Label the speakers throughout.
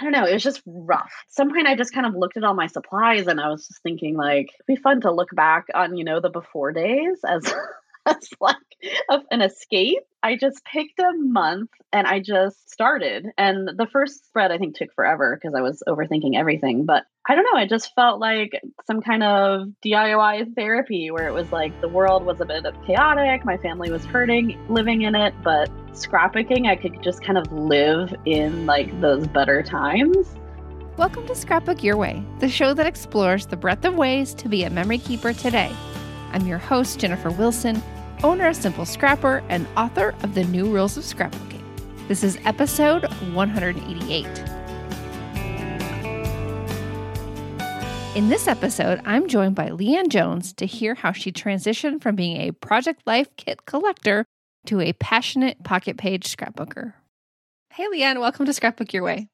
Speaker 1: I don't know, it was just rough. At some point I just kind of looked at all my supplies and I was just thinking like it'd be fun to look back on, you know, the before days as as like a, an escape. I just picked a month and I just started. And the first spread I think took forever because I was overthinking everything. But I don't know, it just felt like some kind of DIY therapy where it was like the world was a bit chaotic, my family was hurting living in it, but scrapbooking, I could just kind of live in like those better times.
Speaker 2: Welcome to Scrapbook Your Way, the show that explores the breadth of ways to be a memory keeper today. I'm your host, Jennifer Wilson, owner of Simple Scrapper and author of The New Rules of Scrapbooking. This is episode 188. In this episode, I'm joined by Leanne Jones to hear how she transitioned from being a Project Life kit collector to a passionate pocket page scrapbooker. Hey, Leanne, welcome to Scrapbook Your Way.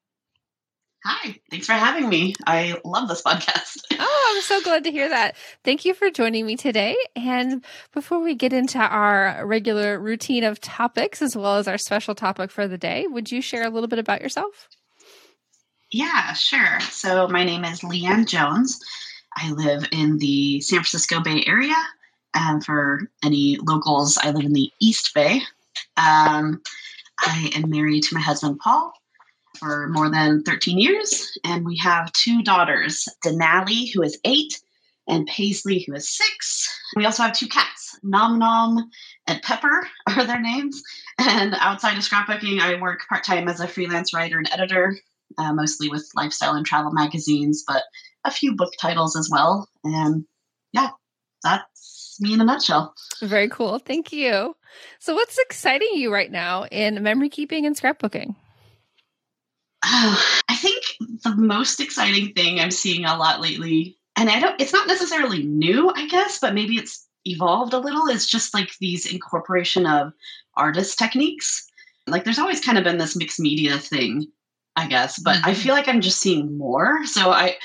Speaker 3: Hi, thanks for having me. I love this podcast.
Speaker 2: Oh, I'm so glad to hear that. Thank you for joining me today. And before we get into our regular routine of topics, as well as our special topic for the day, would you share a little bit about yourself?
Speaker 3: Yeah, sure. So, my name is Leanne Jones. I live in the San Francisco Bay Area. And for any locals, I live in the East Bay. Um, I am married to my husband, Paul for more than 13 years. And we have two daughters, Denali, who is eight, and Paisley, who is six. We also have two cats, Nom Nom and Pepper are their names. And outside of scrapbooking, I work part time as a freelance writer and editor, uh, mostly with lifestyle and travel magazines, but a few book titles as well. And yeah, that's me in a nutshell.
Speaker 2: Very cool. Thank you. So, what's exciting you right now in memory keeping and scrapbooking?
Speaker 3: Oh, I think the most exciting thing I'm seeing a lot lately, and I don't, it's not necessarily new, I guess, but maybe it's evolved a little, is just like these incorporation of artist techniques. Like there's always kind of been this mixed media thing, I guess, but mm-hmm. I feel like I'm just seeing more. So I,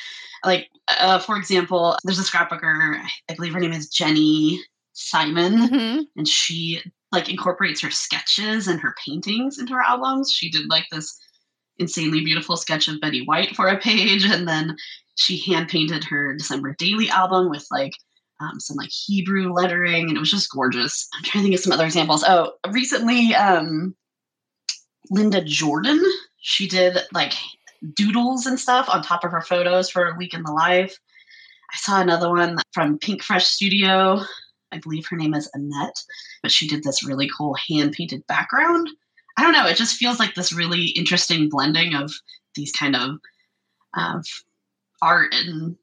Speaker 3: like, uh, for example, there's a scrapbooker, I believe her name is Jenny Simon, mm-hmm. and she like incorporates her sketches and her paintings into her albums. She did like this insanely beautiful sketch of Betty White for a page, and then she hand painted her December Daily album with like um, some like Hebrew lettering, and it was just gorgeous. I'm trying to think of some other examples. Oh, recently, um, Linda Jordan, she did like doodles and stuff on top of her photos for a week in the life. I saw another one from Pink Fresh Studio. I believe her name is Annette, but she did this really cool hand painted background I don't know. It just feels like this really interesting blending of these kind of of art and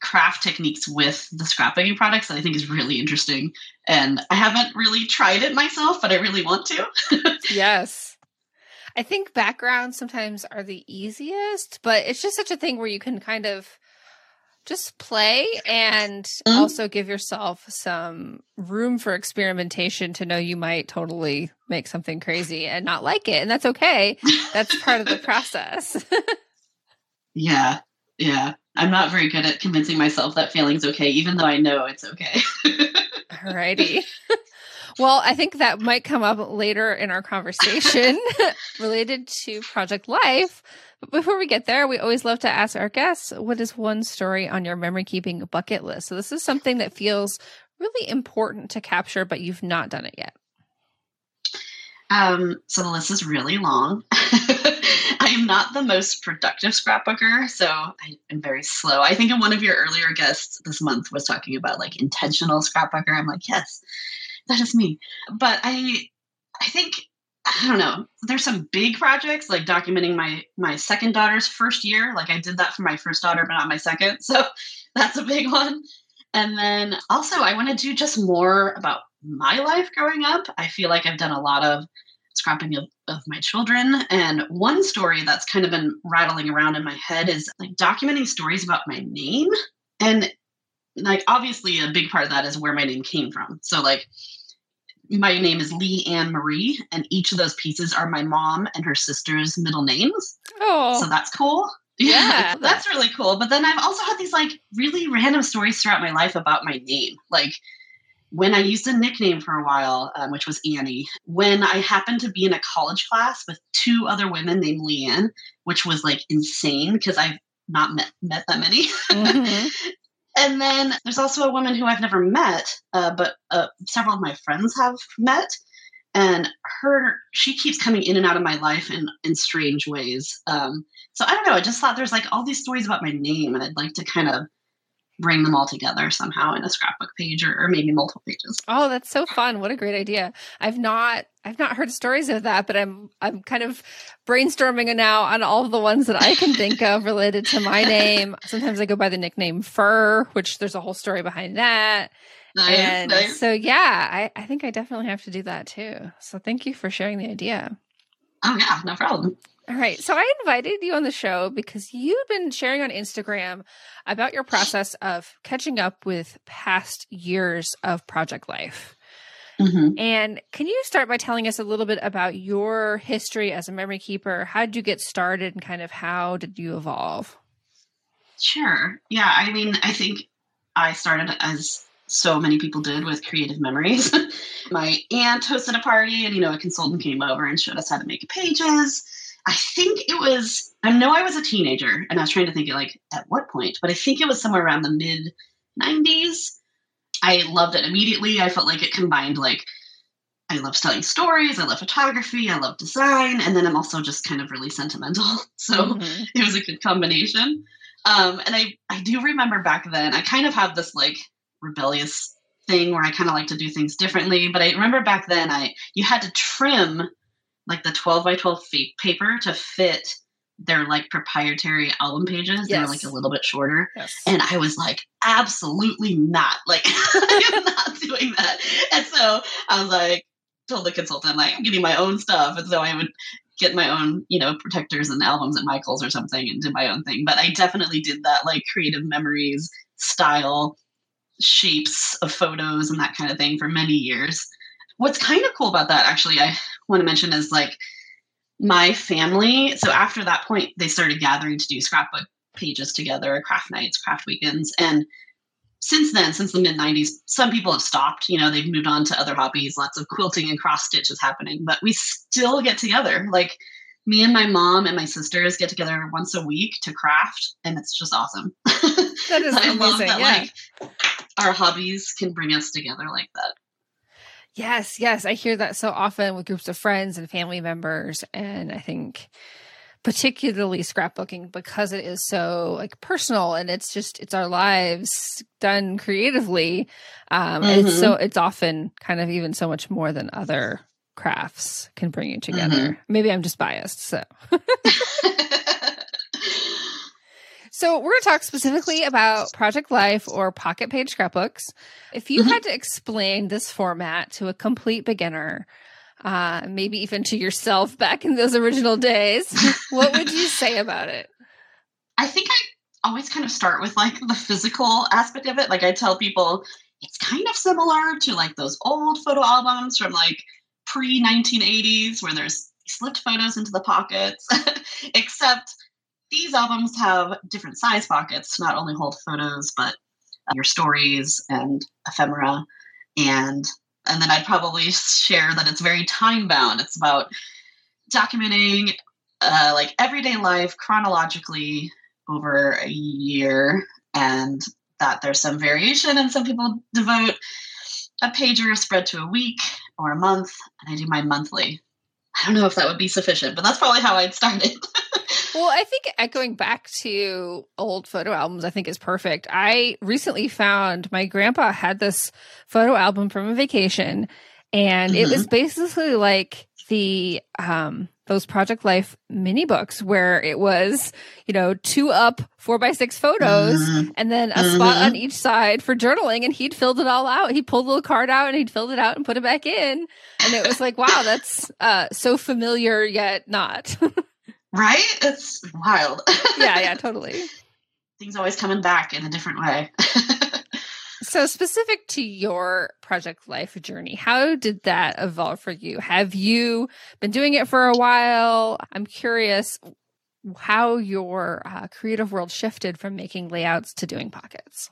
Speaker 3: craft techniques with the scrapbooking products that I think is really interesting. And I haven't really tried it myself, but I really want to.
Speaker 2: yes. I think backgrounds sometimes are the easiest, but it's just such a thing where you can kind of just play and mm-hmm. also give yourself some room for experimentation to know you might totally make something crazy and not like it. And that's okay. That's part of the process.
Speaker 3: yeah. Yeah. I'm not very good at convincing myself that feeling's okay, even though I know it's okay.
Speaker 2: Alrighty. Well, I think that might come up later in our conversation related to Project Life. But before we get there, we always love to ask our guests what is one story on your memory keeping bucket list? So, this is something that feels really important to capture, but you've not done it yet.
Speaker 3: Um, so, the list is really long. I am not the most productive scrapbooker, so I am very slow. I think in one of your earlier guests this month was talking about like intentional scrapbooker. I'm like, yes, that is me. But I I think I don't know. There's some big projects like documenting my my second daughter's first year. Like I did that for my first daughter, but not my second. So that's a big one. And then also I want to do just more about my life growing up. I feel like I've done a lot of scrapping of, of my children. And one story that's kind of been rattling around in my head is like documenting stories about my name. And like obviously a big part of that is where my name came from. So like my name is Lee Ann Marie, and each of those pieces are my mom and her sister's middle names.
Speaker 2: Oh,
Speaker 3: So that's cool.
Speaker 2: Yeah.
Speaker 3: that's really cool. But then I've also had these like really random stories throughout my life about my name. Like when I used a nickname for a while, um, which was Annie, when I happened to be in a college class with two other women named Leanne, which was like insane because I've not met, met that many.
Speaker 2: Mhm.
Speaker 3: And then there's also a woman who I've never met, uh, but uh, several of my friends have met. And her, she keeps coming in and out of my life in in strange ways. Um, so I don't know. I just thought there's like all these stories about my name, and I'd like to kind of bring them all together somehow in a scrapbook page or, or maybe multiple pages.
Speaker 2: Oh, that's so fun. What a great idea. I've not I've not heard stories of that, but I'm I'm kind of brainstorming now on all the ones that I can think of related to my name. Sometimes I go by the nickname Fur, which there's a whole story behind that.
Speaker 3: Nice,
Speaker 2: and
Speaker 3: nice.
Speaker 2: so yeah, I, I think I definitely have to do that too. So thank you for sharing the idea.
Speaker 3: Oh yeah, no problem.
Speaker 2: All right. So I invited you on the show because you've been sharing on Instagram about your process of catching up with past years of project life.
Speaker 3: Mhm.
Speaker 2: And can you start by telling us a little bit about your history as a memory keeper? How did you get started and kind of how did you evolve?
Speaker 3: Sure. Yeah. I mean, I think I started as so many people did with creative memories. My aunt hosted a party, and you know, a consultant came over and showed us how to make pages. I think it was. I know I was a teenager, and I was trying to think like at what point, but I think it was somewhere around the mid '90s. I loved it immediately. I felt like it combined like I love telling stories, I love photography, I love design, and then I'm also just kind of really sentimental. So
Speaker 2: Mhm.
Speaker 3: it was a good combination. Um, and I, I do remember back then, I kind of have this like rebellious thing where I kind of like to do things differently. But I remember back then, I you had to trim like the 12 by 12 fake paper to fit their like proprietary album pages. They were like a little bit shorter.
Speaker 2: Yes.
Speaker 3: And I was like, absolutely not. Like, I am not doing that. And so I was like, told the consultant, like, I'm getting my own stuff. And so I would get my own, you know, protectors and albums at Michael's or something and do my own thing. But I definitely did that like creative memories style shapes of photos and that kind of thing for many years. What's kind of cool about that, actually, I want to mention is like my family. So after that point, they started gathering to do scrapbook pages together, craft nights, craft weekends. And since then, since the mid 90s, some people have stopped. You know, they've moved on to other hobbies, lots of quilting and cross stitch is happening, but we still get together. Like me and my mom and my sisters get together once a week to craft, and it's just awesome.
Speaker 2: That is
Speaker 3: I love
Speaker 2: amazing.
Speaker 3: that,
Speaker 2: yeah.
Speaker 3: like, our hobbies can bring us together like that.
Speaker 2: Yes, yes. I hear that so often with groups of friends and family members. And I think particularly scrapbooking because it is so like personal and it's just it's our lives done creatively. Um it's so it's often kind of even so much more than other crafts can bring you together. Maybe I'm just biased. So So we're going to talk specifically about Project Life or Pocket Page scrapbooks. If you
Speaker 3: Mhm.
Speaker 2: had to explain this format to a complete beginner, uh, maybe even to yourself back in those original days, what would you say about it?
Speaker 3: I think I always kind of start with like the physical aspect of it. Like I tell people it's kind of similar to like those old photo albums from like pre 1980s where there's slipped photos into the pockets, except these albums have different size pockets to not only hold photos but uh, your stories and ephemera. And and then I'd probably share that it's very time bound. It's about documenting uh, like everyday life chronologically over a year and that there's some variation and some people devote a page or a spread to a week or a month and i do my monthly. I don't know if that would be sufficient but that's probably how i'd start it
Speaker 2: well, I think echoing back to old photo albums, I think is perfect. I recently found my grandpa had this photo album from a vacation, and mm-hmm. it was mm-hmm. basically like the um those Project Life mini books where it was, you know, two up four by six photos mm-hmm. and then a mm-hmm. spot on each side for journaling. And he'd filled it all out. He pulled a little card out and he'd filled it out and put it back in. And it was like, wow, that's uh, so familiar yet not.
Speaker 3: right? It's wild.
Speaker 2: yeah, yeah, totally.
Speaker 3: Things always coming back in a different way.
Speaker 2: So, specific to your project life journey, how did that evolve for you? Have you been doing it for a while? I'm curious how your uh, creative world shifted from making layouts to doing pockets.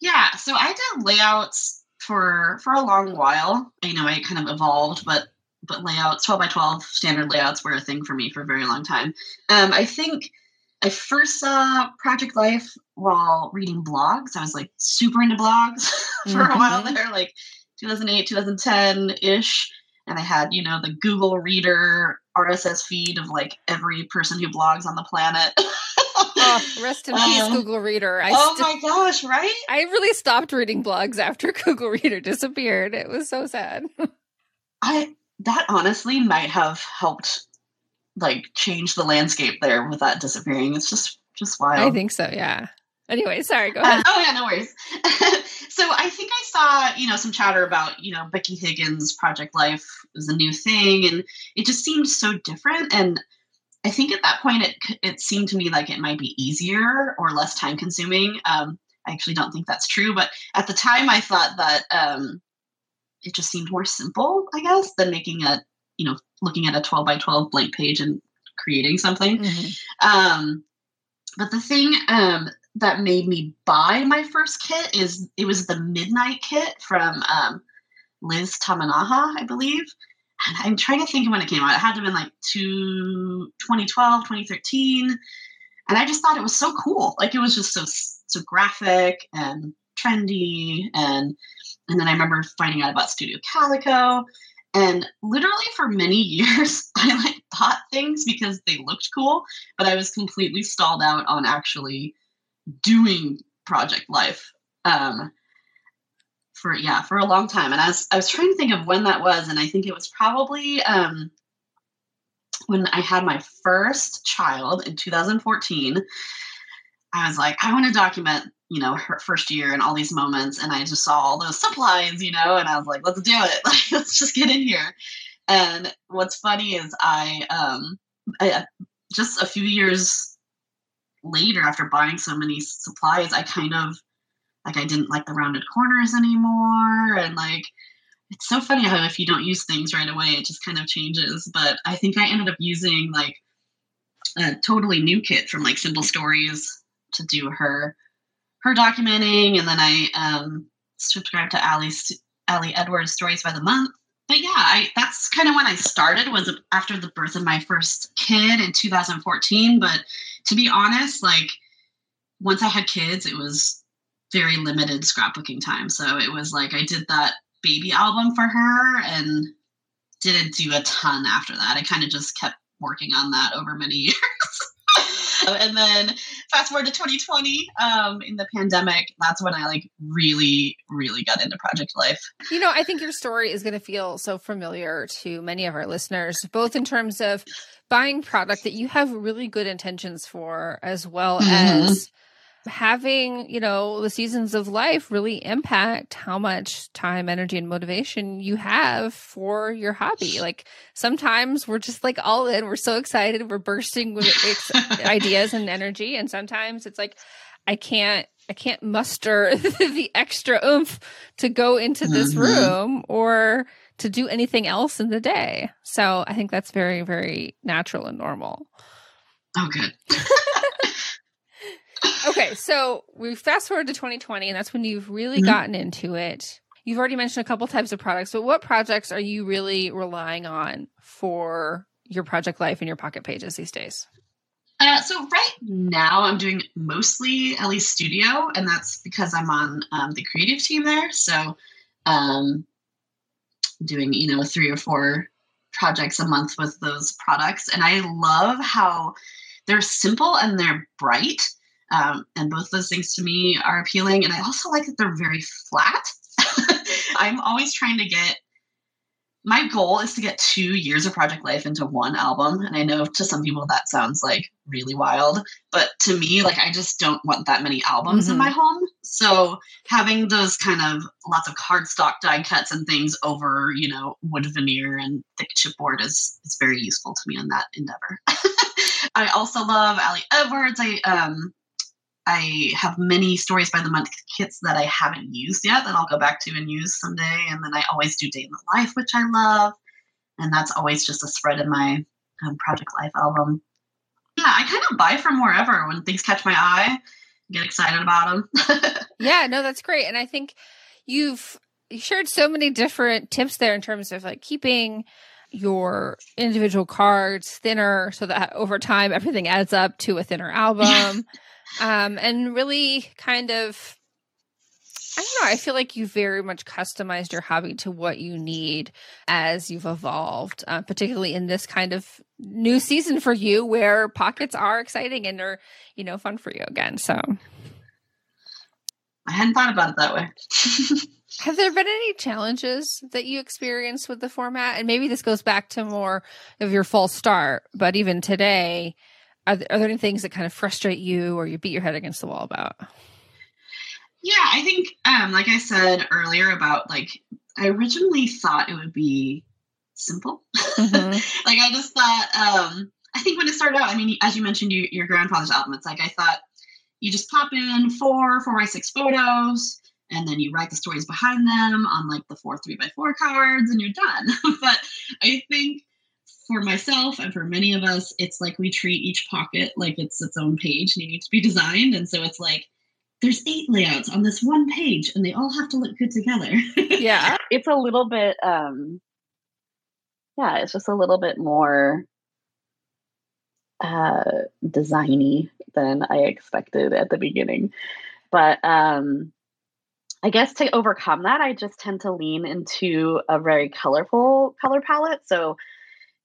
Speaker 3: Yeah, so I did layouts for for a long while. You know, I kind of evolved, but but layouts, 12 by 12 standard layouts were a thing for me for a very long time. Um, I think I first saw Project Life while reading blogs. I was like super into blogs for mm-hmm. a while there, like 2008, 2010 ish. And I had, you know, the Google Reader RSS feed of like every person who blogs on the planet.
Speaker 2: oh, rest in peace, um, Google Reader.
Speaker 3: I oh st- my gosh, right?
Speaker 2: I really stopped reading blogs after Google Reader disappeared. It was so sad.
Speaker 3: I that honestly might have helped like change the landscape there with that disappearing. It's just just wild.
Speaker 2: I think so. Yeah. Anyway, sorry. Go ahead.
Speaker 3: Uh, oh yeah, no worries. so I think I saw you know some chatter about you know Becky Higgins Project Life was a new thing, and it just seemed so different. And I think at that point it it seemed to me like it might be easier or less time consuming. Um, I actually don't think that's true, but at the time I thought that um, it just seemed more simple, I guess, than making a you know looking at a 12 by 12 blank page and creating something. Mm-hmm. um, but the thing um, that made me buy my first kit is it was the midnight kit from um, liz tamanaha i believe. And i'm trying to think of when it came out. It had to have been like two, 2012 2013 and i just thought it was so cool. Like it was just so so graphic and trendy and and then i remember finding out about studio calico and literally for many years, I like bought things because they looked cool, but I was completely stalled out on actually doing project life. Um, for yeah, for a long time. And I was I was trying to think of when that was, and I think it was probably um when I had my first child in 2014. I was like, I want to document you know, her first year and all these moments. And I just saw all those supplies, you know, and I was like, let's do it. Let's just get in here. And what's funny is I, um, I, uh, just a few years later, after buying so many supplies, I kind of, like, I didn't like the rounded corners anymore. And like, it's so funny how if you don't use things right away, it just kind of changes. But I think I ended up using like a totally new kit from like Simple Stories to do her her documenting, and then I um, subscribed to Ali's Ali Edwards Stories by the Month. But yeah, I, that's kind of when I started was after the birth of my first kid in 2014. But to be honest, like once I had kids, it was very limited scrapbooking time. So it was like I did that baby album for her and didn't do a ton after that. I kind of just kept working on that over many years. and then fast forward to 2020 um, in the pandemic that's when i like really really got into project life
Speaker 2: you know i think your story is going to feel so familiar to many of our listeners both in terms of buying product that you have really good intentions for as well mm-hmm. as having, you know, the seasons of life really impact how much time, energy, and motivation you have for your hobby. Like sometimes we're just like all in, we're so excited, we're bursting with ideas and energy. And sometimes it's like, I can't, I can't muster the extra oomph to go into this mm-hmm. room or to do anything else in the day. So I think that's very, very natural and normal.
Speaker 3: Oh, good.
Speaker 2: okay, so we fast forward to 2020, and that's when you've really mm-hmm. gotten into it. You've already mentioned a couple types of products, but what projects are you really relying on for your project life and your pocket pages these days?
Speaker 3: Uh, so right now I'm doing mostly Elle's Studio, and that's because I'm on um, the creative team there. So um, doing you know three or four
Speaker 4: projects a month with those products. And I love how they're simple and they're bright. Um, and both those things to me are appealing. And I also like that they're very flat. I'm always trying to get my goal is to get two years of project life into one album and i know to some people that sounds like really wild but to me like i just don't want that many albums mm-hmm. in my home so having those kind of lots of cardstock die cuts and things over you know wood veneer and thick chipboard is is very useful to me in that endeavor i also love ali edwards i um I have many stories by the month kits that I haven't used yet that I'll go back to and use someday. And then I always do Day in the Life, which I love. And that's always just a spread in my um, Project Life album. Yeah, I kind of buy from wherever when things catch my eye, get excited about them.
Speaker 2: yeah, no, that's great. And I think you've you shared so many different tips there in terms of like keeping your individual cards thinner so that over time everything adds up to a thinner album um, and really kind of I don't know. I feel like you very much customized your hobby to what you need as you've evolved, uh, particularly in this kind of new season for you where pockets are exciting and are, you know, fun for you again. So
Speaker 4: I hadn't thought about it that way.
Speaker 2: Have there been any challenges that you experienced with the format? And maybe this goes back to more of your false start, but even today, are there, are there any things that kind of frustrate you or you beat your head against the wall about?
Speaker 4: Yeah, I think, um, like I said earlier about like, I originally thought it would be simple. Mm-hmm. like I just thought, um, I think when it started out, I mean, as you mentioned, you, your grandfather's album, it's like I thought you just pop in four, four by six photos, and then you write the stories behind them on like the four three by four cards, and you're done. but I think for myself and for many of us, it's like we treat each pocket like it's its own page and needs to be designed. And so it's like there's eight layouts on this one page and they all have to look good together.
Speaker 3: yeah. It's a little bit um yeah, it's just a little bit more uh designy than I expected at the beginning. But um I guess to overcome that, I just tend to lean into a very colorful color palette. So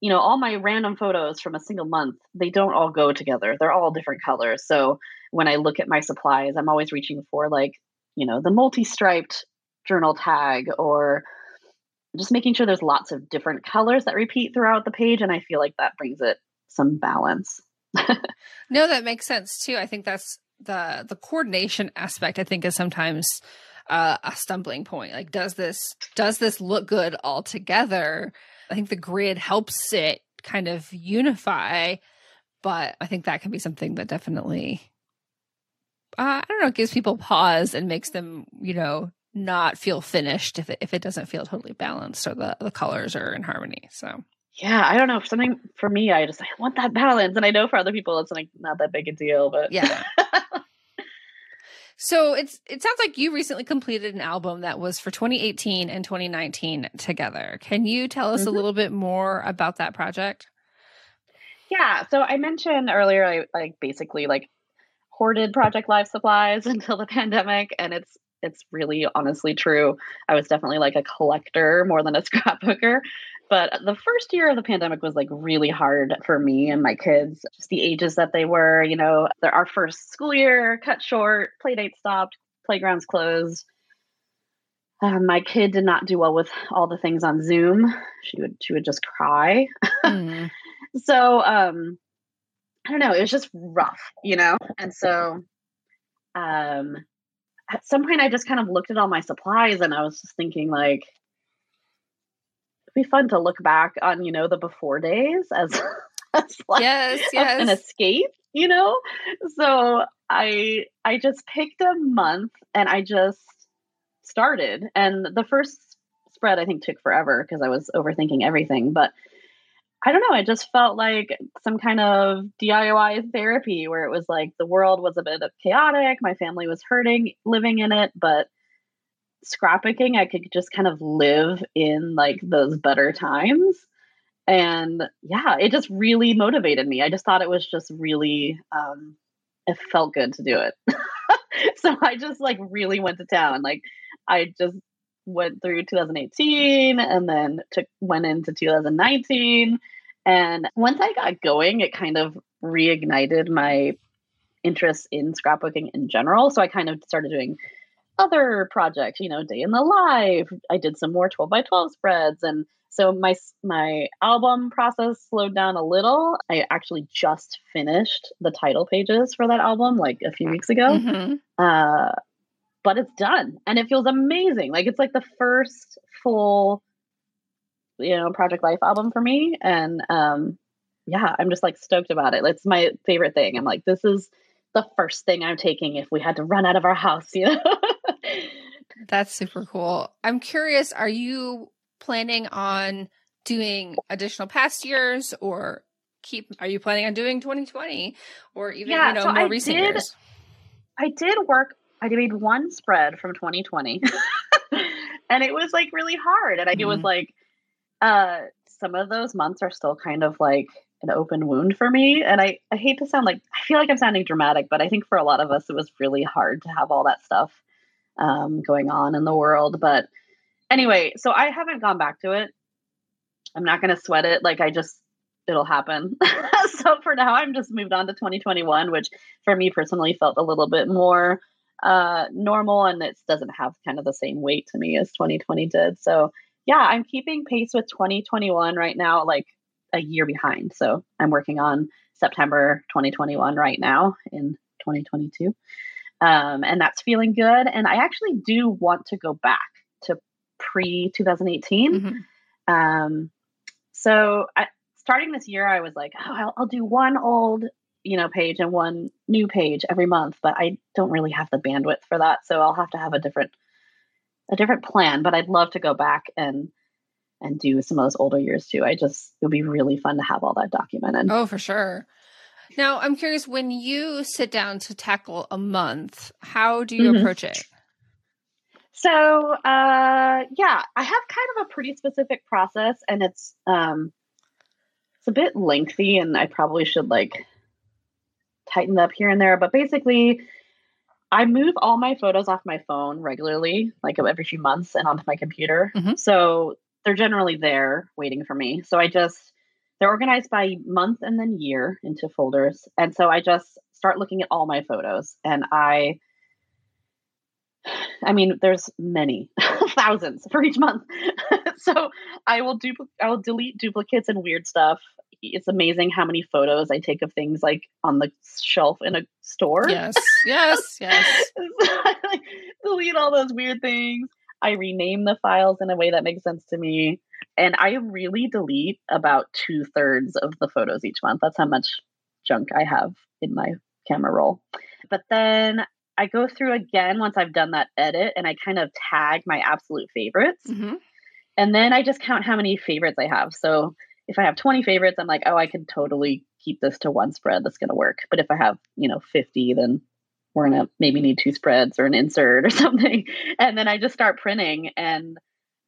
Speaker 3: you know, all my random photos from a single month, they don't all go together. They're all different colors. So when I look at my supplies, I'm always reaching for like, you know, the multi-striped journal tag or just making sure there's lots of different colors that repeat throughout the page and I feel like that brings it some balance.
Speaker 2: no, that makes sense too. I think that's the the coordination aspect I think is sometimes uh, a stumbling point. Like does this does this look good all together? I think the grid helps it kind of unify, but I think that can be something that definitely, uh, I don't know, gives people pause and makes them, you know, not feel finished if it, if it doesn't feel totally balanced or the, the colors are in harmony. So,
Speaker 3: yeah, I don't know. Something for me, I just I want that balance, and I know for other people, it's like not that big a deal. But
Speaker 2: yeah, So it's it sounds like you recently completed an album that was for 2018 and 2019 together. Can you tell us mm-hmm. a little bit more about that project?
Speaker 3: Yeah, so I mentioned earlier I like basically like hoarded project life supplies until the pandemic and it's it's really honestly true. I was definitely like a collector more than a scrapbooker. But the first year of the pandemic was like really hard for me and my kids, just the ages that they were. You know, our first school year cut short, play date stopped, playgrounds closed. Um, my kid did not do well with all the things on Zoom. She would she would just cry. Mm. so um, I don't know. It was just rough, you know. And so um, at some point, I just kind of looked at all my supplies and I was just thinking like be fun to look back on, you know, the before days as, as like
Speaker 2: yes, yes.
Speaker 3: an escape, you know? So I I just picked a month and I just started. And the first spread I think took forever because I was overthinking everything. But I don't know, I just felt like some kind of DIY therapy where it was like the world was a bit of chaotic, my family was hurting living in it, but scrapbooking, I could just kind of live in like those better times. And yeah, it just really motivated me. I just thought it was just really, um, it felt good to do it. so I just like really went to town. Like I just went through 2018 and then took went into 2019 and once i got going it kind of reignited my interest in scrapbooking in general so i kind of started doing other projects you know day in the life i did some more 12 by 12 spreads and so my my album process slowed down a little i actually just finished the title pages for that album like a few weeks ago
Speaker 2: Mhm.
Speaker 3: uh, but it's done and it feels amazing. Like it's like the first full, you know, Project Life album for me, and um, yeah, I'm just like stoked about it. It's my favorite thing. I'm like, this is the first thing I'm taking if we had to run out of our house, you know.
Speaker 2: That's super cool. I'm curious, are you planning on doing additional past years or keep are you planning on doing 2020 or even
Speaker 3: Yeah,
Speaker 2: you know
Speaker 3: so
Speaker 2: more
Speaker 3: I
Speaker 2: recent
Speaker 3: did-
Speaker 2: years?
Speaker 3: I did work. I made one spread from 2020, and it was like really hard. And I, it was
Speaker 2: Mhm.
Speaker 3: like, uh, some of those months are still kind of like an open wound for me. And I, I hate to sound like I feel like I'm sounding dramatic, but I think for a lot of us, it was really hard to have all that stuff um, going on in the world. But anyway, so I haven't gone back to it. I'm not going to sweat it. Like I just, it'll happen. so for now, I'm just moved on to 2021, which for me personally felt a little bit more uh normal and it doesn't have kind of the same weight to me as 2020 did so yeah i'm keeping pace with 2021 right now like a year behind so i'm working on september 2021 right now in 2022 um and that's feeling good and i actually do want to go back to pre 2018
Speaker 2: Mhm.
Speaker 3: um, so I, starting this year, I was like, oh, I'll, I'll do one old, you know, page and one new page every month, but I don't really have the bandwidth for that, so I'll have to have a different, a different plan. But I'd love to go back and and do some of those older years too. I just it would be really fun to have all that documented.
Speaker 2: Oh, for sure. Now, I'm curious when you sit down to tackle a month, how do you
Speaker 3: Mhm.
Speaker 2: approach it?
Speaker 3: So, uh, yeah, I have kind of a pretty specific process, and it's um, it's a bit lengthy, and I probably should like tighten up here and there. But basically, I move all my photos off my phone regularly, like every few months, and onto my computer.
Speaker 2: Mhm.
Speaker 3: So they're generally there waiting for me. So I just they're organized by month and then year into folders, and so I just start looking at all my photos, and I I mean, there's many thousands for each month. so I will dupl- I will delete duplicates and weird stuff. It's amazing how many photos I take of things like on the shelf in a store.
Speaker 2: Yes, yes, yes.
Speaker 3: I like delete all those weird things. I rename the files in a way that makes sense to me. And I really delete about two thirds of the photos each month. That's how much junk I have in my camera roll. But then I go through again once I've done that edit and I kind of tag my absolute favorites.
Speaker 2: hmm
Speaker 3: And then I just count how many favorites I have. So if I have 20 favorites, I'm like, oh, I could totally keep this to one spread. That's going to work. But if I have, you know, 50, then we're going to maybe need two spreads or an insert or something. And then I just start printing and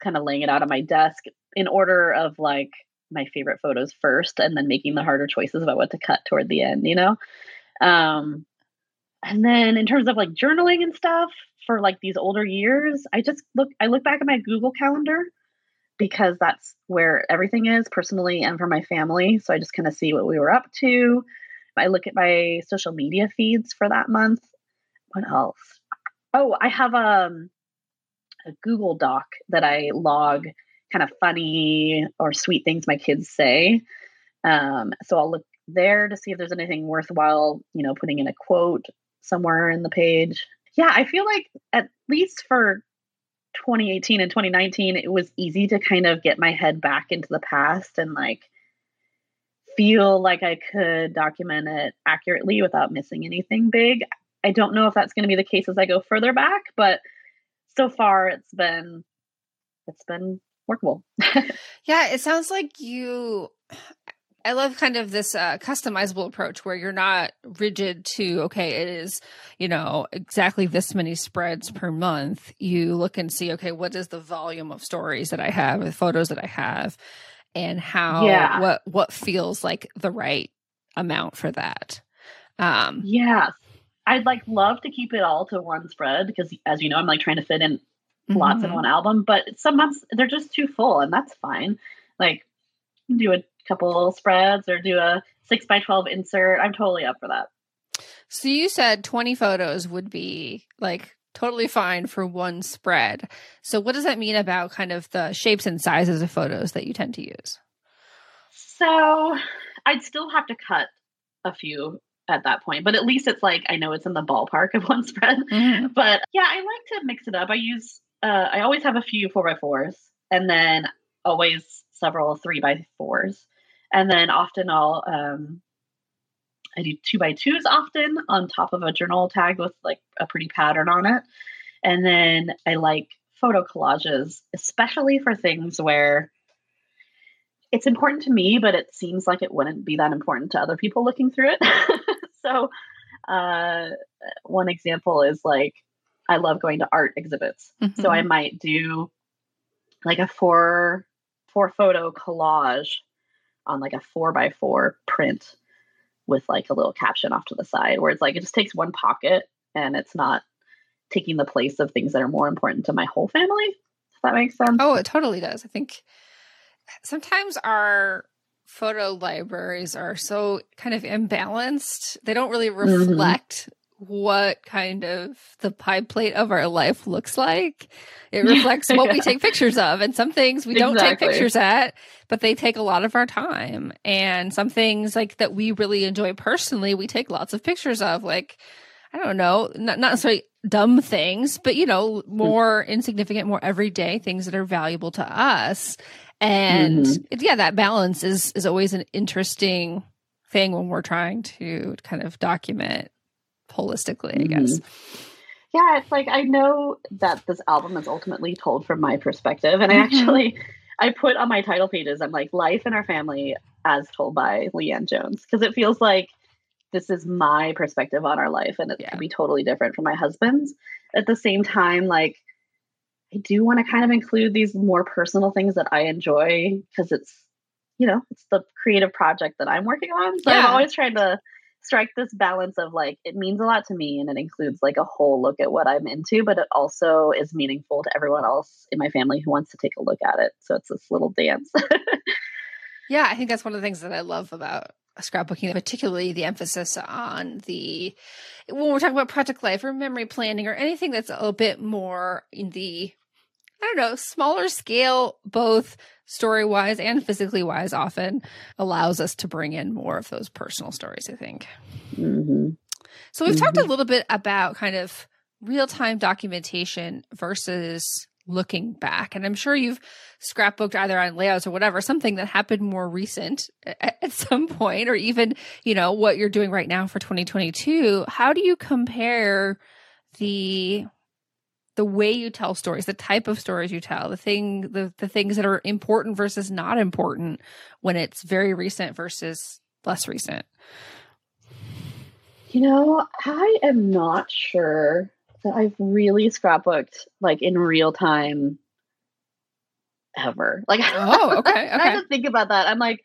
Speaker 3: kind of laying it out on my desk in order of like my favorite photos first and then making the harder choices about what to cut toward the end, you know? Um, and then in terms of like journaling and stuff for like these older years, I just look I look back at my Google calendar because that's where everything is personally and for my family. So I just kind of see what we were up to. I look at my social media feeds for that month. What else? Oh, I have um, a Google Doc that I log kind of funny or sweet things my kids say. Um, so I'll look there to see if there's anything worthwhile, you know, putting in a quote somewhere in the page. Yeah, I feel like at least for 2018 and 2019, it was easy to kind of get my head back into the past and like feel like I could document it accurately without missing anything big. I don't know if that's going to be the case as I go further back, but so far it's been it's been workable.
Speaker 2: Yeah, it sounds like you. I love kind of this uh, customizable approach where you're not rigid to, okay, it is, you know, exactly this many spreads per month. You look and see, okay, what is the volume of stories that I have, the photos that I have, and how,
Speaker 3: Yeah.
Speaker 2: what, what feels like the right amount for that. Um,
Speaker 3: Yes. I'd like love to keep it all to one spread because as you know, I'm like trying to fit in lots in
Speaker 2: Mhm.
Speaker 3: one album, but some months they're just too full, and that's fine. Like, do a couple spreads or do a six by 12 insert. I'm totally up for that.
Speaker 2: So you said 20 photos would be like totally fine for one spread. So what does that mean about kind of the shapes and sizes of photos that you tend to use?
Speaker 3: So I'd still have to cut a few at that point, but at least it's like I know it's in the ballpark of one spread.
Speaker 2: Mhm.
Speaker 3: But yeah, I like to mix it up. I use, uh, I always have a few four by fours and then always several three by fours. And then often I'll, um, I do two by twos often on top of a journal tag with like a pretty pattern on it. And then I like photo collages, especially for things where it's important to me, but it seems like it wouldn't be that important to other people looking through it. so, uh, one example is like I love going to art exhibits. So I might do like a four four photo collage on like a four by four print with like a little caption off to the side where it's like it just takes one pocket and it's not taking the place of things that are more important to my whole family. If that makes sense.
Speaker 2: Oh, it totally does. I think sometimes our photo libraries are so kind of imbalanced. They don't really
Speaker 3: Mhm.
Speaker 2: reflect what kind of the pie plate of our life looks like. It reflects what we take pictures of. And some things we don't take pictures at, but they take a lot of our time. And some things like that we really enjoy personally, we take lots of pictures of. Like, I don't know, not, not necessarily dumb things, but you know, more insignificant, more everyday things that are valuable to us. And
Speaker 3: Mhm.
Speaker 2: yeah, that balance is is always an interesting thing when we're trying to kind of document holistically, I guess.
Speaker 3: yeah, it's like I know that this album is ultimately told from my perspective, and I
Speaker 2: Mhm.
Speaker 3: actually I put on my title pages, I'm like life in our family as told by Leanne Jones because it feels like this is my perspective on our life, and it
Speaker 2: Yeah.
Speaker 3: could be totally different from my husband's. At the same time, like I do want to kind of include these more personal things that I enjoy because it's you know it's the creative project that I'm working on. So I'm always trying to strike this balance of like it means a lot to me and it includes like a whole look at what I'm into, but it also is meaningful to everyone else in my family who wants to take a look at it. So it's this little dance.
Speaker 2: Yeah, I think that's one of the things that I love about scrapbooking, particularly the emphasis on the when we're talking about project life or memory planning or anything that's a bit more in the I don't know, smaller scale, both story wise and physically wise, often allows us to bring in more of those personal stories, I think.
Speaker 3: hmm
Speaker 2: So we've talked a little bit about kind of real time documentation versus looking back. And I'm sure you've scrapbooked either on layouts or whatever, something that happened more recent a- at some point, or even, you know, what you're doing right now for 2022. How do you compare the the way you tell stories, the type of stories you tell, the thing the, the things that are important versus not important when it's very recent versus less recent?
Speaker 3: You know, I am not sure that I've really scrapbooked like in real time ever. Like,
Speaker 2: Oh, okay,
Speaker 3: I
Speaker 2: okay.
Speaker 3: have to think about that. I'm like,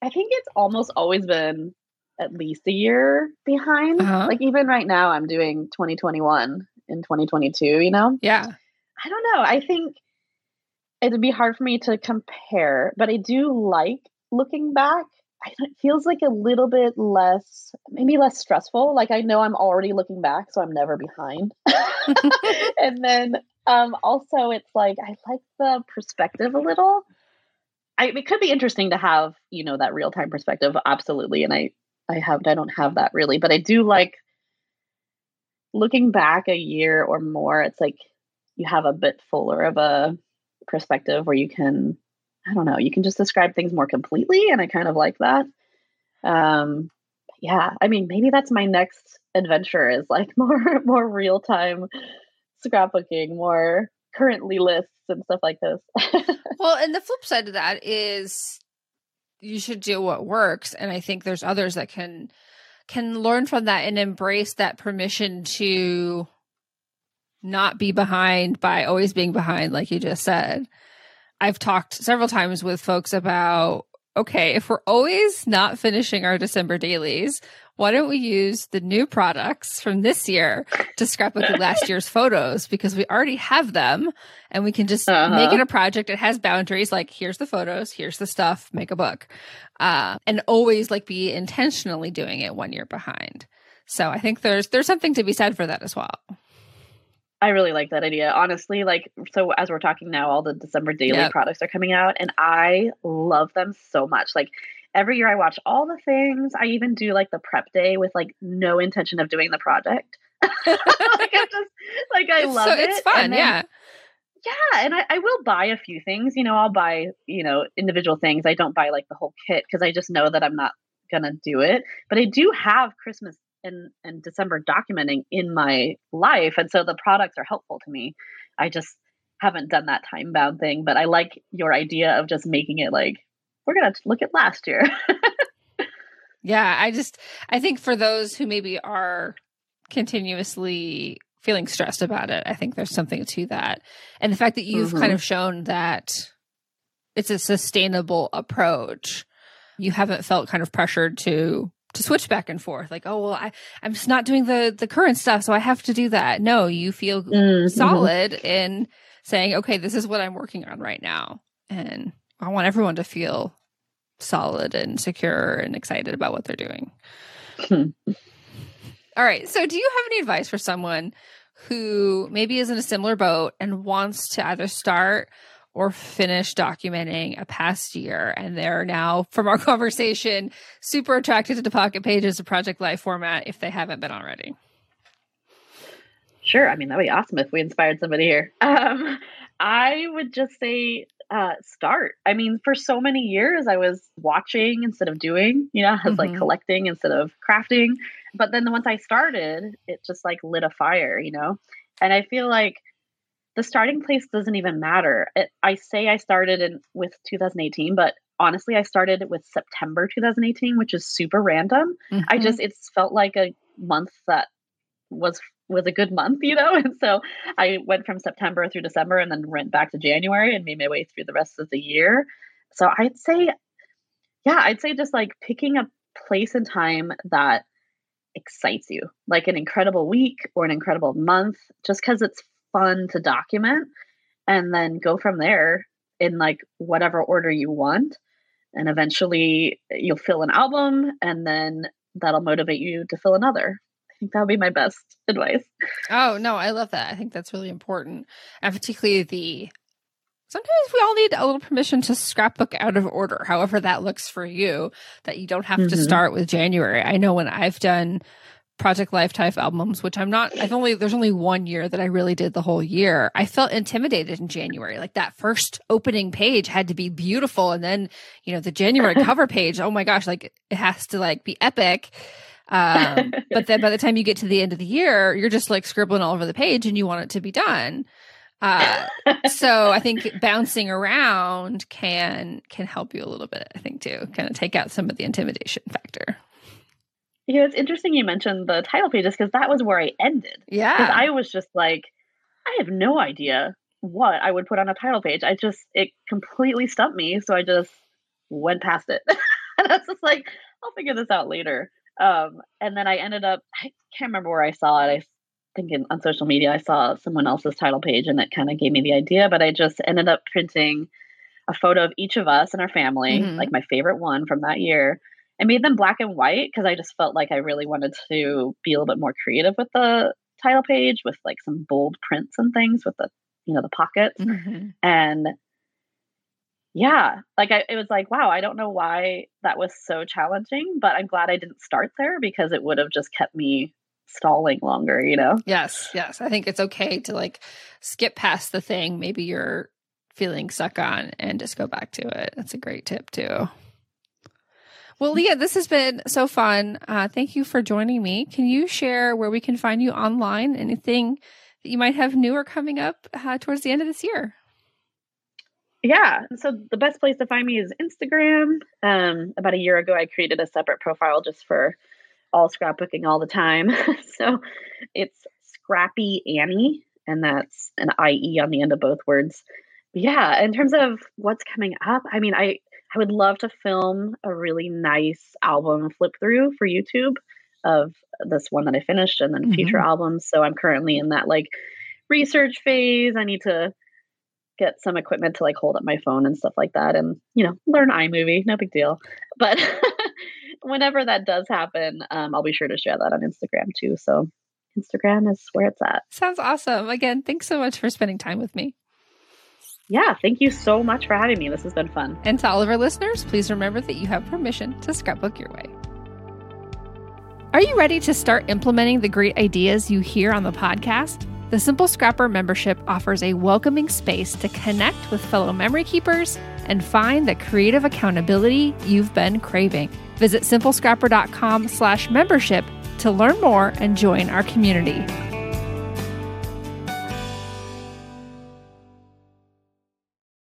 Speaker 3: I think it's almost always been at least a year behind.
Speaker 2: Uh-huh.
Speaker 3: Like, even right now, I'm doing 2021 in 2022, you know?
Speaker 2: Yeah.
Speaker 3: I don't know. I think it'd be hard for me to compare, but I do like looking back. I, it feels like a little bit less, maybe less stressful. Like I know I'm already looking back, so I'm never behind. and then um, also, it's like I like the perspective a little. I, it could be interesting to have, you know, that real time perspective, absolutely. And I, I have, I don't have that really, but I do like looking back a year or more. It's like you have a bit fuller of a perspective where you can i don't know you can just describe things more completely and i kind of like that um yeah i mean maybe that's my next adventure is like more more real time scrapbooking more currently lists and stuff like this
Speaker 2: Well, and the flip side of that is you should do what works and I think there's others that can can learn from that and embrace that permission to not be behind by always being behind like you just said. I've talked several times with folks about okay, if we're always not finishing our December dailies, why don't we use the new products from this year to scrapbook the last year's photos because we already have them and we can just uh-huh. make it a project. It has boundaries like here's the photos, here's the stuff, make a book. Uh, and always like be intentionally doing it one year behind. So I think there's there's something to be said for that as well.
Speaker 3: I really like that idea. Honestly, like so as we're talking now, all the December daily yep. products are coming out and I love them so much. Like every year I watch all the things. I even do like the prep day with like no intention of doing the project. like I just like I
Speaker 2: it's
Speaker 3: love so,
Speaker 2: it. It's fun, then, yeah.
Speaker 3: Yeah, and I, I will buy a few things. You know, I'll buy, you know, individual things. I don't buy like the whole kit because I just know that I'm not gonna do it. But I do have Christmas and, and December documenting in my life. And so the products are helpful to me. I just haven't done that time bound thing, but I like your idea of just making it like we're going to look at last year.
Speaker 2: yeah, I just, I think for those who maybe are continuously feeling stressed about it, I think there's something to that. And the fact that you've mm-hmm. kind of shown that it's a sustainable approach, you haven't felt kind of pressured to to switch back and forth like oh well I, i'm just not doing the the current stuff so i have to do that no you feel mm-hmm. solid in saying okay this is what i'm working on right now and I want everyone to feel solid and secure and excited about what they're doing. All right. So, do you have any advice for someone who maybe is in a similar boat and wants to either start or finish documenting a past year and they're now from our conversation super attracted to the pocket pages of project life format if they haven't been already
Speaker 3: sure i mean that'd be awesome if we inspired somebody here um, i would just say uh, start. I mean, for so many years, I was watching instead of doing, you know, I was mm-hmm. like collecting instead of crafting. But then once I started, it just like lit a fire, you know? And I feel like the starting place doesn't even matter. It, I say I started in with 2018, but honestly, I started with September 2018, which is super random. Mm-hmm. I just, it's felt like a month that was was a good month, you know? And so I went from September through December and then went back to January and made my way through the rest of the year. So I'd say, yeah, I'd say just like picking a place and time that excites you, like an incredible week or an incredible month, just because it's fun to document and then go from there in like whatever order you want. And eventually you'll fill an album and then that'll motivate you to fill another I think that would be my best advice.
Speaker 2: Oh, no, I love that. I think that's really important. And particularly the sometimes we all need a little permission to scrapbook out of order, however that looks for you, that you don't have mm-hmm. to start with January. I know when I've done Project Life type albums, which I'm not, I've only, there's only one year that I really did the whole year. I felt intimidated in January. Like that first opening page had to be beautiful. And then, you know, the January cover page, oh my gosh, like it has to like be epic. Um, but then by the time you get to the end of the year, you're just like scribbling all over the page and you want it to be done. Uh, so I think bouncing around can can help you a little bit. I think too, kind of take out some of the intimidation factor.
Speaker 3: Yeah, it's interesting you mentioned the title pages because that was where I ended.
Speaker 2: Yeah,
Speaker 3: because I was just like, I have no idea what I would put on a title page. I just it completely stumped me, so I just went past it. and I was just like, I'll figure this out later. Um, and then I ended up, I can't remember where I saw it. I think in, on social media, I saw someone else's title page and it kind of gave me the idea, but I just ended up printing a photo of each of us and our family, mm-hmm. like my favorite one from that year. I made them black and white because I just felt like I really wanted to be a little bit more creative with the title page with like some bold prints and things with the, you know, the pockets. Mm-hmm. And yeah like I, it was like wow i don't know why that was so challenging but i'm glad i didn't start there because it would have just kept me stalling longer you know
Speaker 2: yes yes i think it's okay to like skip past the thing maybe you're feeling stuck on and just go back to it that's a great tip too well leah this has been so fun. Uh, thank you for joining me. Can you share where we can find you online? Anything that you might have new or coming up uh, towards the end of this year?
Speaker 3: Yeah. So the best place to find me is instagram. Um, about a year ago i created a separate profile just for all scrapbooking all the time. So it's scrappie annie and that's an ie on the end of both words. Yeah in terms of what's coming up i mean i I would love to film a really nice album flip through for YouTube of this one that I finished and then mm-hmm. future albums. So I'm currently in that like research phase. I need to get some equipment to like hold up my phone and stuff like that and you know learn iMovie, no big deal. But whenever that does happen, um, I'll be sure to share that on Instagram too. So Instagram is where it's at.
Speaker 2: Sounds awesome. Again, thanks so much for spending time with me.
Speaker 3: Yeah, thank you so much for having me. This has been fun.
Speaker 2: And to all of our listeners, please remember that you have permission to scrapbook your way. Are you ready to start implementing the great ideas you hear on the podcast? The Simple Scrapper membership offers a welcoming space to connect with fellow memory keepers and find the creative accountability you've been craving. Visit simplescrapper.com slash membership to learn more and join our community.